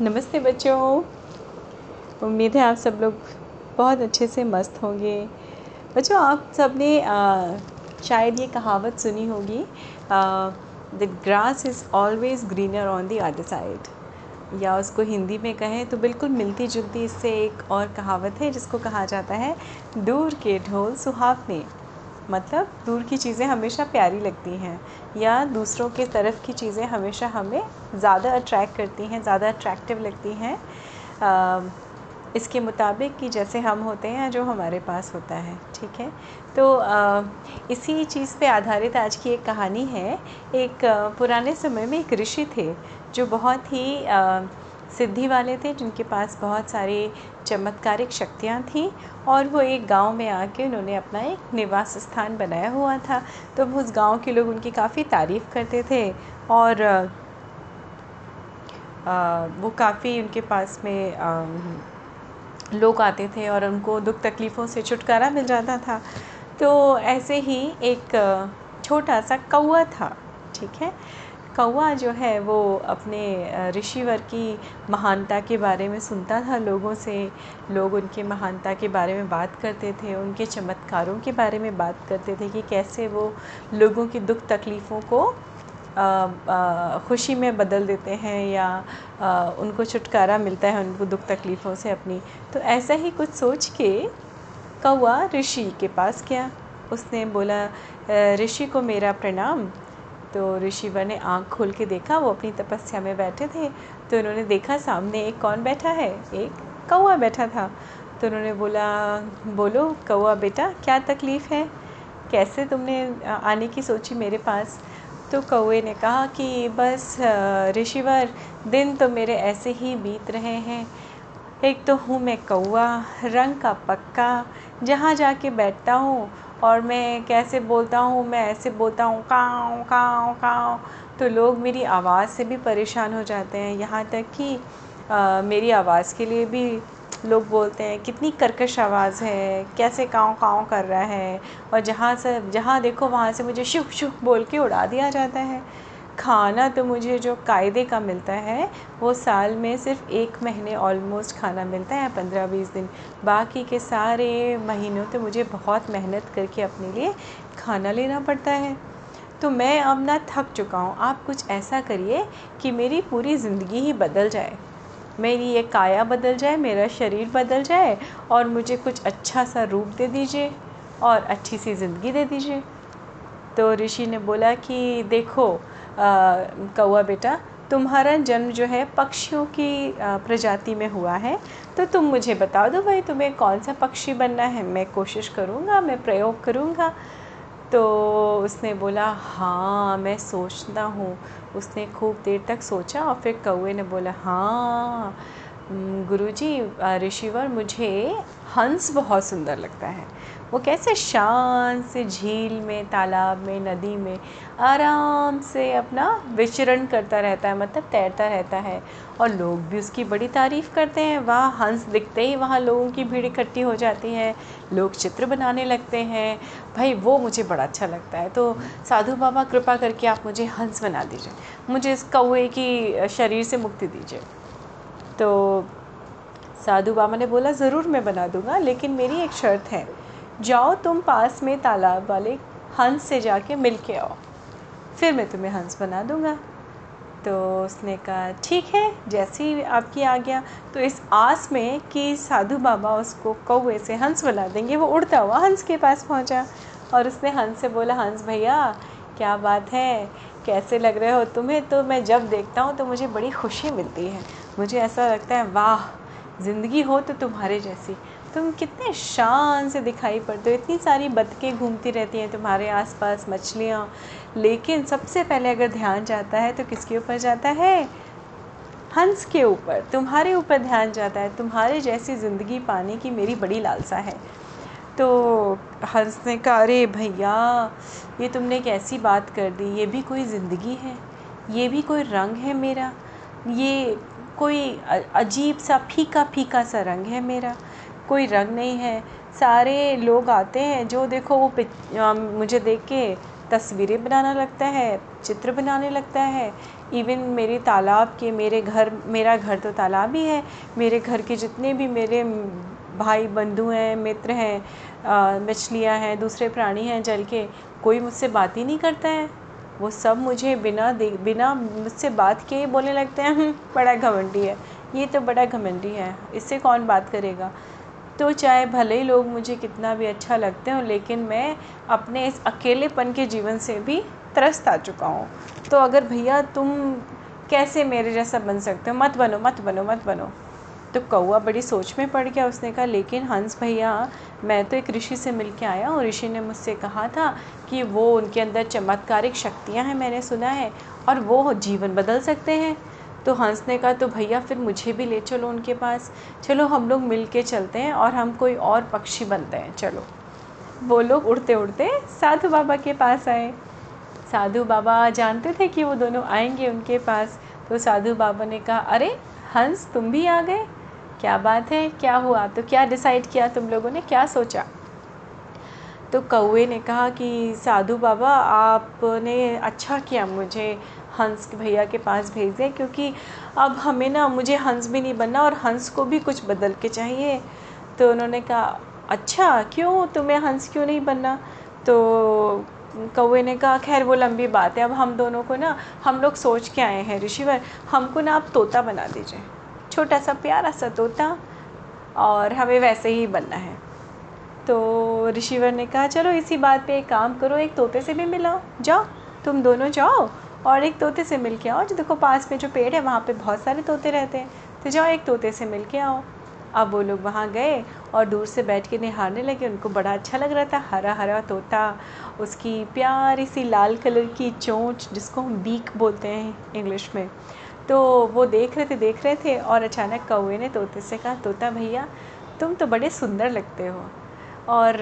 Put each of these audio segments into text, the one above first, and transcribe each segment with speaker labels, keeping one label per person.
Speaker 1: नमस्ते बच्चों। उम्मीद है आप सब लोग बहुत अच्छे से मस्त होंगे। बच्चों, आप सबने शायद ये कहावत सुनी होगी the grass is always greener on the other side या उसको हिंदी में कहें तो बिल्कुल मिलती जुलती इससे एक और कहावत है जिसको कहा जाता है, दूर के ढोल सुहावने। मतलब दूर की चीज़ें हमेशा प्यारी लगती हैं या दूसरों के तरफ़ की चीज़ें हमेशा हमें ज़्यादा अट्रैक्ट करती हैं ज़्यादा अट्रैक्टिव लगती हैं। इसके मुताबिक कि जैसे हम होते हैं जो हमारे पास होता है ठीक है? तो आ, इसी चीज़ पे आधारित आज की एक कहानी है। एक पुराने समय में एक ऋषि थे जो बहुत ही आ, सिद्धि वाले थे जिनके पास बहुत सारी चमत्कारिक शक्तियाँ थीं और वो एक गाँव में आके उन्होंने अपना एक निवास स्थान बनाया हुआ था। तो उस गाँव के लोग उनकी काफ़ी तारीफ़ करते थे और आ, वो काफ़ी उनके पास में आ, लोग आते थे और उनको दुख तकलीफ़ों से छुटकारा मिल जाता था। तो ऐसे ही एक छोटा सा कौआ था ठीक है? कौआ जो है वो अपने ऋषिवर की महानता के बारे में सुनता था लोगों से लोग उनके महानता के बारे में बात करते थे उनके चमत्कारों के बारे में बात करते थे कि कैसे वो लोगों की दुख तकलीफ़ों को खुशी में बदल देते हैं या आ, उनको छुटकारा मिलता है उनको दुख तकलीफ़ों से अपनी। तो ऐसा ही कुछ सोच के कौआ ऋषि के पास गया। उसने बोला ऋषि को मेरा प्रणाम। तो ऋषिवर ने आँख खोल के देखा, वो अपनी तपस्या में बैठे थे तो उन्होंने देखा सामने एक कौन बैठा है? एक कौआ बैठा था। तो उन्होंने बोला, बोलो कौआ बेटा, क्या तकलीफ़ है? कैसे तुमने आने की सोची मेरे पास? तो कौए ने कहा कि, बस ऋषिवर, दिन तो मेरे ऐसे ही बीत रहे हैं। एक तो हूँ मैं कौआ रंग का पक्का, जहाँ जाके बैठता हूँ और मैं कैसे बोलता हूँ, मैं ऐसे बोलता हूँ काँव काँव काँव तो लोग मेरी आवाज़ से भी परेशान हो जाते हैं। यहाँ तक कि मेरी आवाज़ के लिए भी लोग बोलते हैं, कितनी कर्कश आवाज़ है, कैसे काँव काँव कर रहा है? और जहाँ से, जहाँ देखो, वहाँ से मुझे शुभ शुभ बोल के उड़ा दिया जाता है। खाना तो मुझे जो कायदे का मिलता है, वो साल में सिर्फ़ एक महीने ऑलमोस्ट खाना मिलता है पंद्रह बीस दिन। बाकी के सारे महीनों तो मुझे बहुत मेहनत करके अपने लिए खाना लेना पड़ता है। तो मैं अब ना थक चुका हूँ। आप कुछ ऐसा करिए कि मेरी पूरी ज़िंदगी ही बदल जाए। मेरी ये काया बदल जाए, मेरा शरीर बदल जाए और मुझे कुछ अच्छा सा रूप दे दीजिए और अच्छी सी ज़िंदगी दे दीजिए। तो ऋषि ने बोला कि देखो कौआ बेटा, तुम्हारा जन्म जो है पक्षियों की प्रजाति में हुआ है। तो तुम मुझे बता दो भाई, तुम्हें कौन सा पक्षी बनना है? मैं कोशिश करूँगा, मैं प्रयोग करूँगा। तो उसने बोला हाँ मैं सोचता हूँ। उसने खूब देर तक सोचा और फिर कौए ने बोला हाँ। गुरुजी ऋषिवर मुझे हंस बहुत सुंदर लगता है। वो कैसे शांत से झील में, तालाब में, नदी में आराम से अपना विचरण करता रहता है मतलब तैरता रहता है और लोग भी उसकी बड़ी तारीफ़ करते हैं। वहाँ, हंस दिखते ही वहाँ लोगों की भीड़ इकट्ठी हो जाती है, लोग चित्र बनाने लगते हैं। भाई, वो मुझे बड़ा अच्छा लगता है। तो साधु बाबा, कृपा करके आप मुझे हंस बना दीजिए। मुझे इस कौए की शरीर से मुक्ति दीजिए। तो साधु बाबा ने बोला, ज़रूर मैं बना दूँगा, लेकिन मेरी एक शर्त है। जाओ तुम पास में तालाब वाले हंस से जाके मिल के आओ। फिर मैं तुम्हें हंस बना दूँगा। तो उसने कहा, ठीक है, जैसी आपकी आ गया तो इस आस में कि साधु बाबा उसको कौए से हंस बना देंगे, वो उड़ता हुआ हंस के पास पहुँचा। और उसने हंस से बोला, हंस भैया, क्या बात है? कैसे लग रहे हो तुम्हें? तो मैं जब देखता हूँ तो मुझे बड़ी खुशी मिलती है। मुझे ऐसा लगता है, वाह, ज़िंदगी हो तो तुम्हारे जैसी। तुम कितने शान से दिखाई पड़ते हो, इतनी सारी बतकें घूमती रहती हैं तुम्हारे आसपास, मछलियाँ। लेकिन सबसे पहले अगर ध्यान जाता है तो किसके ऊपर जाता है? हंस के ऊपर। तुम्हारे ऊपर ध्यान जाता है, तुम्हारे जैसी ज़िंदगी पाने की मेरी बड़ी लालसा है। तो हंस ने कहा अरे भैया, ये तुमने कैसी बात कर दी? ये भी कोई ज़िंदगी है? ये भी कोई रंग है मेरा? ये कोई अजीब सा फीका फीका सा रंग है मेरा। कोई रंग नहीं है। सारे लोग आते हैं जो देखो वो मुझे देख के तस्वीरें बनाना लगता है, चित्र बनाने लगता है। इवन मेरे तालाब के, मेरे घर, मेरा घर तो तालाब ही है। मेरे घर के जितने भी मेरे भाई बंधु हैं, मित्र हैं मछलियाँ हैं, दूसरे प्राणी हैं, जल के कोई मुझसे बात ही नहीं करता है। वो सब मुझे बिना दे बिना मुझसे बात किए बोलने लगते हैं हम्म, बड़ा घमंडी है ये तो बड़ा घमंडी है इससे कौन बात करेगा? तो चाहे भले ही लोग मुझे कितना भी अच्छा लगते हो लेकिन मैं अपने इस अकेलेपन के जीवन से भी त्रस्त आ चुका हूँ। तो अगर भैया तुम कैसे मेरे जैसा बन सकते हो? मत बनो मत बनो मत बनो। तो कौआ बड़ी सोच में पड़ गया। उसने कहा, लेकिन हंस भैया, मैं तो एक ऋषि से मिल के आया हूँ। ऋषि ने मुझसे कहा था कि वो उनके अंदर चमत्कारिक शक्तियाँ हैं, मैंने सुना है, और वो जीवन बदल सकते हैं। तो हंस ने कहा तो भैया, फिर मुझे भी ले चलो उनके पास। चलो, हम लोग मिल के चलते हैं और हम कोई और पक्षी बनते हैं। चलो। वो लोग उड़ते उड़ते साधु बाबा के पास आए। साधु बाबा जानते थे कि वो दोनों आएँगे उनके पास। तो साधु बाबा ने कहा, अरे, हंस, तुम भी आ गए? क्या बात है? क्या हुआ? तो क्या डिसाइड किया तुम लोगों ने? क्या सोचा? तो कौए ने कहा कि, साधु बाबा, आपने अच्छा किया मुझे हंस भैया के पास भेज दें क्योंकि अब हमें ना, मुझे हंस भी नहीं बनना और हंस को भी कुछ बदल के चाहिए। तो उन्होंने कहा अच्छा क्यों? तुम्हें हंस क्यों नहीं बनना? तो कौए ने कहा, खैर, वो लंबी बात है। अब हम दोनों को ना, हम लोग सोच के आए हैं, ऋषिवर। हमको ना आप तोता बना दीजिए। छोटा सा प्यारा सा तोता और हमें वैसे ही बनना है। तो ऋषिवर ने कहा, चलो इसी बात पे एक काम करो, एक तोते से भी मिलाओ जाओ, तुम दोनों जाओ और एक तोते से मिल के आओ। जो देखो पास में जो पेड़ है, वहाँ पे बहुत सारे तोते रहते हैं। तो जाओ, एक तोते से मिल के आओ। अब वो लोग वहाँ गए और दूर से बैठ के निहारने लगे। उनको बड़ा अच्छा लग रहा था हरा हरा तोता, उसकी प्यारी सी लाल कलर की चोंच, जिसको हम बीक बोलते हैं इंग्लिश में। तो वो देख रहे थे, देख रहे थे और अचानक कौए ने तोते से कहा, तोता भैया, तुम तो बड़े सुंदर लगते हो और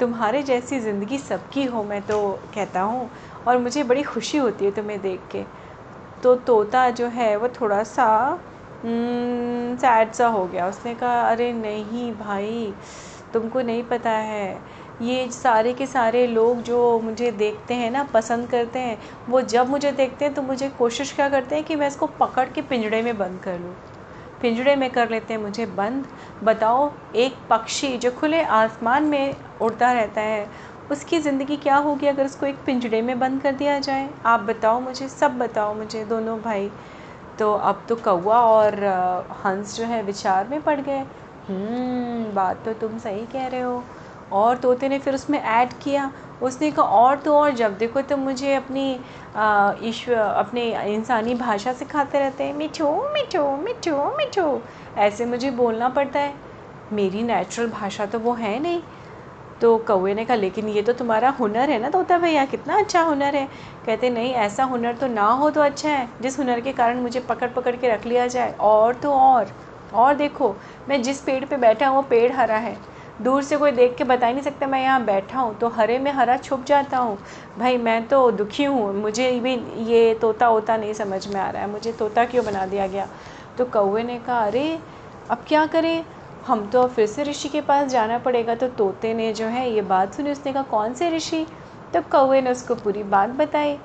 Speaker 1: तुम्हारे जैसी ज़िंदगी सबकी हो, मैं तो कहता हूँ, और मुझे बड़ी खुशी होती है तुम्हें देख के। तो तोता जो है, वो थोड़ा सा सैड सा हो गया। उसने कहा, अरे नहीं भाई, तुमको नहीं पता है ये सारे के सारे लोग जो मुझे देखते हैं ना पसंद करते हैं वो जब मुझे देखते हैं तो मुझे कोशिश क्या करते हैं कि मैं इसको पकड़ के पिंजड़े में बंद कर लूँ। पिंजड़े में कर लेते हैं मुझे बंद। बताओ एक पक्षी जो खुले आसमान में उड़ता रहता है उसकी ज़िंदगी क्या होगी अगर उसको एक पिंजड़े में बंद कर दिया जाए? आप बताओ मुझे सब बताओ मुझे दोनों भाई। तो अब तो कौआ और हंस जो है विचार में पड़ गए। हम्म, बात तो तुम सही कह रहे हो। और तोते ने फिर उसमें ऐड किया। उसने कहा, और तो और, जब देखो तो मुझे अपनी ईश्वर अपने इंसानी भाषा सिखाते रहते हैं। मिठो मिठो मिठो मिठो। ऐसे मुझे बोलना पड़ता है। मेरी नेचुरल भाषा तो वो है नहीं। तो कौए ने कहा, लेकिन ये तो तुम्हारा हुनर है ना तोता भैया, कितना अच्छा हुनर है। कहते, नहीं, ऐसा हुनर तो ना हो तो अच्छा है, जिस हुनर के कारण मुझे पकड़ पकड़ के रख लिया जाए। और तो और और देखो, मैं जिस पेड़ पे बैठा हूँ, वो पेड़ हरा है। दूर से कोई देख के बता ही नहीं सकता मैं यहाँ बैठा हूँ तो हरे में हरा छुप जाता हूँ। भाई, मैं तो दुखी हूँ, मुझे भी ये तोता वोता नहीं समझ में आ रहा है, मुझे तोता क्यों बना दिया गया? तो कौए ने कहा, अरे, अब क्या करें? हम तो फिर से ऋषि के पास जाना पड़ेगा तो तोते ने जो है, ये बात सुनी, उसने कहा, कौन से ऋषि? तो कौए ने उसको पूरी बात बताई।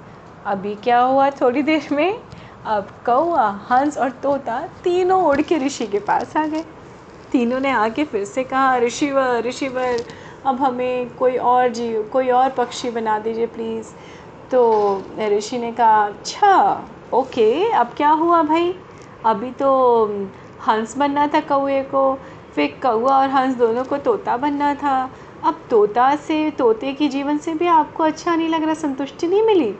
Speaker 1: अभी क्या हुआ थोड़ी देर में? अब कौआ हंस और तोता तीनों उड़ के ऋषि के पास आ गए। तीनों ने आके फिर से कहा ऋषिवर ऋषिवर अब हमें कोई और जीव कोई और पक्षी बना दीजिए प्लीज़। तो ऋषि ने कहा अच्छा ओके, अब क्या हुआ भाई? अभी तो हंस बनना था कौए को, फिर कौआ और हंस दोनों को तोता बनना था। अब तोता से, तोते की जीवन से भी आपको अच्छा नहीं लग रहा, संतुष्टि नहीं मिली?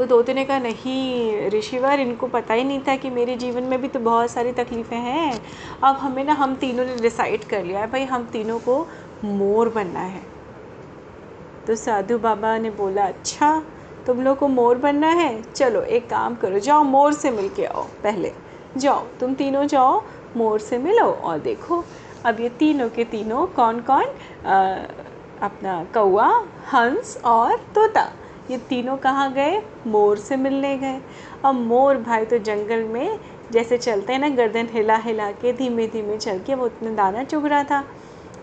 Speaker 1: तो तोते ने कहा नहीं ऋषिवर इनको पता ही नहीं था कि मेरे जीवन में भी तो बहुत सारी तकलीफ़ें हैं। अब हमें ना हम तीनों ने डिसाइड कर लिया है भाई हम तीनों को मोर बनना है। तो साधु बाबा ने बोला अच्छा तुम लोग को मोर बनना है? चलो एक काम करो जाओ मोर से मिल के आओ पहले। जाओ तुम तीनों जाओ मोर से मिलो और देखो। अब ये तीनों के तीनों कौन कौन आ, अपना कौआ हंस और तोता। ये तीनों कहाँ गए? मोर से मिलने गए। और मोर भाई तो जंगल में जैसे चलते हैं ना, गर्दन हिला हिला के धीमे धीमे चल के वो उतना दाना चुग रहा था।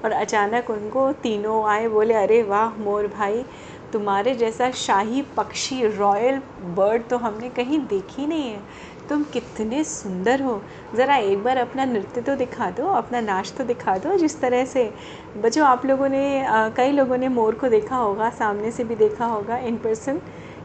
Speaker 1: और अचानक उनको तीनों आए, बोले, अरे वाह, मोर भाई, तुम्हारे जैसा शाही पक्षी, रॉयल बर्ड तो हमने कहीं देखी नहीं है। तुम कितने सुंदर हो। ज़रा एक बार अपना नृत्य तो दिखा दो, अपना नाच तो दिखा दो जिस तरह से। बच्चों, आप लोगों ने कई लोगों ने मोर को देखा होगा, सामने से भी देखा होगा इन पर्सन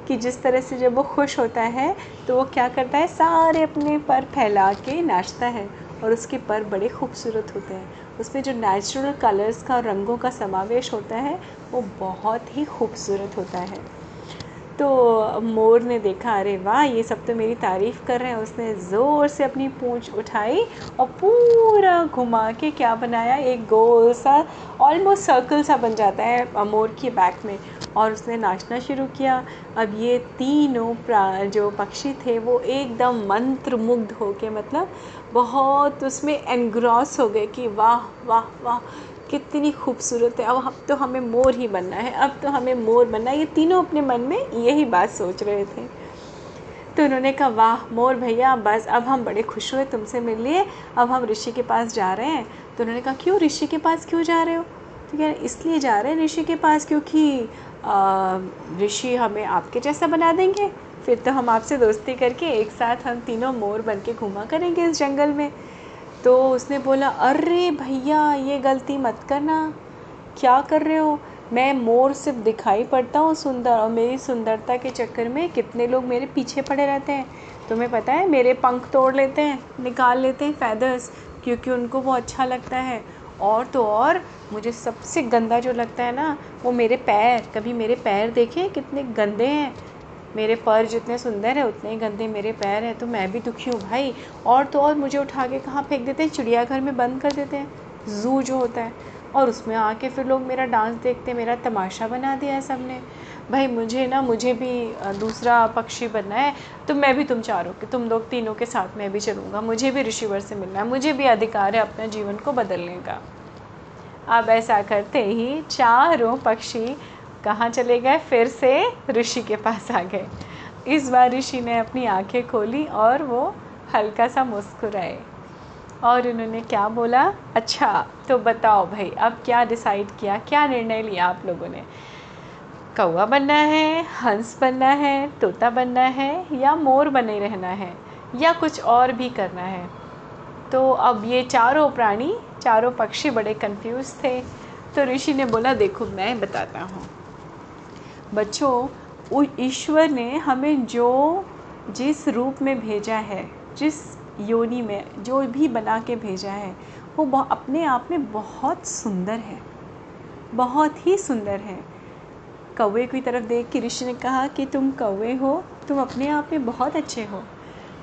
Speaker 1: कि जिस तरह से जब वो खुश होता है तो वो क्या करता है? सारे अपने पर फैला के नाचता है और उसके पर बड़े खूबसूरत होते हैं। उसमें जो नेचुरल कलर्स का रंगों का समावेश होता है, वो बहुत ही खूबसूरत होता है। तो मोर ने देखा, अरे वाह, ये सब तो मेरी तारीफ़ कर रहे हैं। उसने ज़ोर से अपनी पूंछ उठाई और पूरा घुमा के क्या बनाया? एक गोल सा ऑलमोस्ट सर्कल सा बन जाता है मोर की बैक में। और उसने नाचना शुरू किया। अब ये तीनों जो पक्षी थे, वो एकदम मंत्र मुग्ध हो के मतलब बहुत उसमें एनग्रॉस हो गए कि वाह वाह वाह। कितनी खूबसूरत है। अब अब तो हमें मोर ही बनना है। अब तो हमें मोर बनना है। ये तीनों अपने मन में यही बात सोच रहे थे। तो उन्होंने कहा, वाह, मोर भैया, बस, अब हम बड़े खुश हुए तुमसे मिल लिए अब हम ऋषि के पास जा रहे हैं। तो उन्होंने कहा, क्यों ऋषि के पास क्यों जा रहे हो? तो कह इसलिए जा रहे हैं ऋषि के पास क्योंकि ऋषि हमें आपके जैसा बना देंगे। फिर तो हम आपसे दोस्ती करके एक साथ हम तीनों मोर बन के घूमा करेंगे इस जंगल में। तो उसने बोला, अरे भैया, ये गलती मत करना। क्या कर रहे हो? मैं मोर सिर्फ़ दिखाई पड़ता हूँ सुंदर, और मेरी सुंदरता के चक्कर में कितने लोग मेरे पीछे पड़े रहते हैं। तुम्हें पता है, मेरे पंख तोड़ लेते हैं, निकाल लेते हैं फैदर्स क्योंकि उनको वो अच्छा लगता है। और तो और, मुझे सबसे गंदा जो लगता है ना, वो मेरे पैर। कभी मेरे पैर देखे कितने गंदे हैं। मेरे पर जितने सुंदर है, उतने ही गंदे मेरे पैर हैं तो मैं भी दुखी हूँ भाई। और तो और मुझे उठा के कहाँ फेंक देते हैं? चिड़ियाघर में बंद कर देते हैं। ज़ू जो होता है। और उसमें आके फिर लोग मेरा डांस देखते मेरा तमाशा बना दिया है सबने भाई मुझे ना, मुझे भी दूसरा पक्षी बनना है तो मैं भी तुम चारों के, तुम लोग तीनों के साथ मैं भी चलूँगा। मुझे भी ऋषिवर से मिलना है। मुझे भी अधिकार है अपने जीवन को बदलने का। अब ऐसा करते ही चारों पक्षी कहाँ चले गए? फिर से ऋषि के पास आ गए। इस बार ऋषि ने अपनी आँखें खोली और वो हल्का सा मुस्कुराए और उन्होंने क्या बोला? अच्छा तो बताओ भाई, अब क्या डिसाइड किया? क्या निर्णय लिया आप लोगों ने? कौवा बनना है, हंस बनना है, तोता बनना है या मोर बने रहना है या कुछ और भी करना है? तो अब ये चारों प्राणी, चारों पक्षी बड़े कंफ्यूज थे। तो ऋषि ने बोला, देखो, मैं बताता हूँ। बच्चों ईश्वर ने हमें जो जिस रूप में भेजा है, जिस योनि में जो भी बना के भेजा है, वो अपने आप में बहुत सुंदर है। बहुत ही सुंदर है। कौवे की तरफ़ देख के ऋषि ने कहा कि तुम कौवे हो, तुम अपने आप में बहुत अच्छे हो।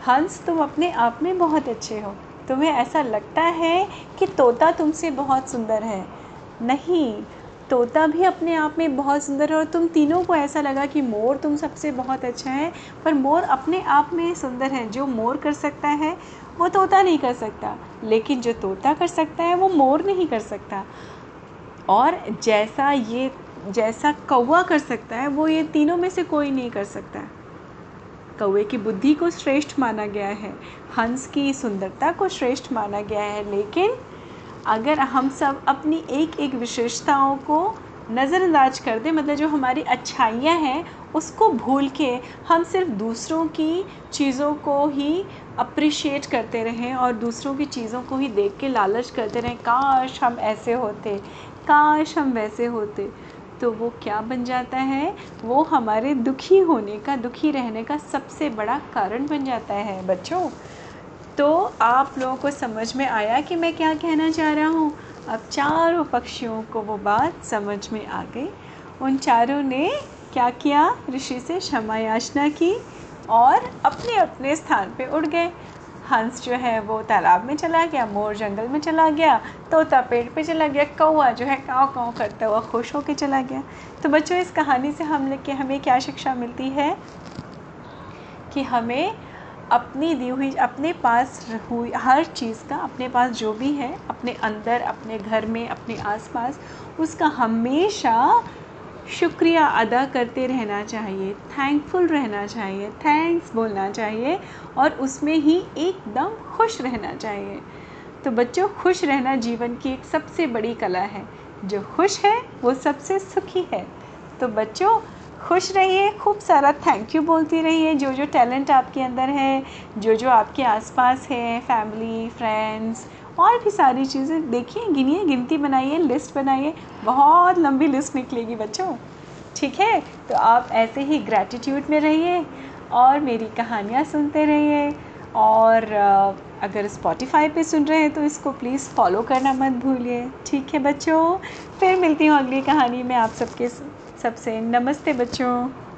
Speaker 1: हंस, तुम अपने आप में बहुत अच्छे हो। तुम्हें ऐसा लगता है कि तोता तुमसे बहुत सुंदर है। नहीं तोता भी अपने आप में बहुत सुंदर है और तुम तीनों को ऐसा लगा कि मोर तुम सबसे बहुत अच्छा है, पर मोर अपने आप में सुंदर है। जो मोर कर सकता है, वो तोता नहीं कर सकता। लेकिन जो तोता कर सकता है, वो मोर नहीं कर सकता। और जैसा ये, जैसा कौवा कर सकता है, वो ये तीनों में से कोई नहीं कर सकता। कौवे की बुद्धि को श्रेष्ठ माना गया है, हंस की सुंदरता को श्रेष्ठ माना गया है, लेकिन अगर हम सब अपनी एक एक विशेषताओं को नज़रअंदाज कर दें मतलब जो हमारी अच्छाइयाँ हैं, उसको भूल के हम सिर्फ़ दूसरों की चीज़ों को ही अप्रिशिएट करते रहें और दूसरों की चीज़ों को ही देख के लालच करते रहें, काश हम ऐसे होते, काश हम वैसे होते। तो वो क्या बन जाता है? वो हमारे दुखी होने का, दुखी रहने का सबसे बड़ा कारण बन जाता है, बच्चों। तो आप लोगों को समझ में आया कि मैं क्या कहना चाह रहा हूँ? अब चारों पक्षियों को वो बात समझ में आ गई। उन चारों ने क्या किया? ऋषि से क्षमा याचना की और अपने अपने स्थान पे उड़ गए। हंस जो है वो तालाब में चला गया, मोर जंगल में चला गया, तोता पेड़ पे चला गया कौआ जो है काव काव करता हुआ खुश होकर चला गया। तो बच्चों, इस कहानी से हम के, हमें क्या शिक्षा मिलती है? कि हमें अपनी दी हुई, अपने पास हुई हर चीज़ का अपने पास जो भी है, अपने अंदर, अपने घर में, अपने आसपास, उसका हमेशा शुक्रिया अदा करते रहना चाहिए थैंकफुल रहना चाहिए थैंक्स बोलना चाहिए और उसमें ही एकदम खुश रहना चाहिए। तो बच्चों, खुश रहना जीवन की एक सबसे बड़ी कला है। जो खुश है, वो सबसे सुखी है। तो बच्चों खुश रहिए, खूब सारा थैंक यू बोलती रहिए। जो जो टैलेंट आपके अंदर है जो जो आपके आसपास है फैमिली फ्रेंड्स और भी सारी चीज़ें देखिए, गिनिए, गिनती बनाइए लिस्ट बनाइए। बहुत लंबी लिस्ट निकलेगी बच्चों। ठीक है? तो आप ऐसे ही ग्रैटिट्यूड में रहिए और मेरी कहानियाँ सुनते रहिए। और अगर स्पॉटिफाई पे सुन रहे हैं तो इसको प्लीज़ फॉलो करना मत भूलिए। ठीक है बच्चों? फिर मिलती हूँ अगली कहानी में आप सबके सबसे। नमस्ते बच्चों।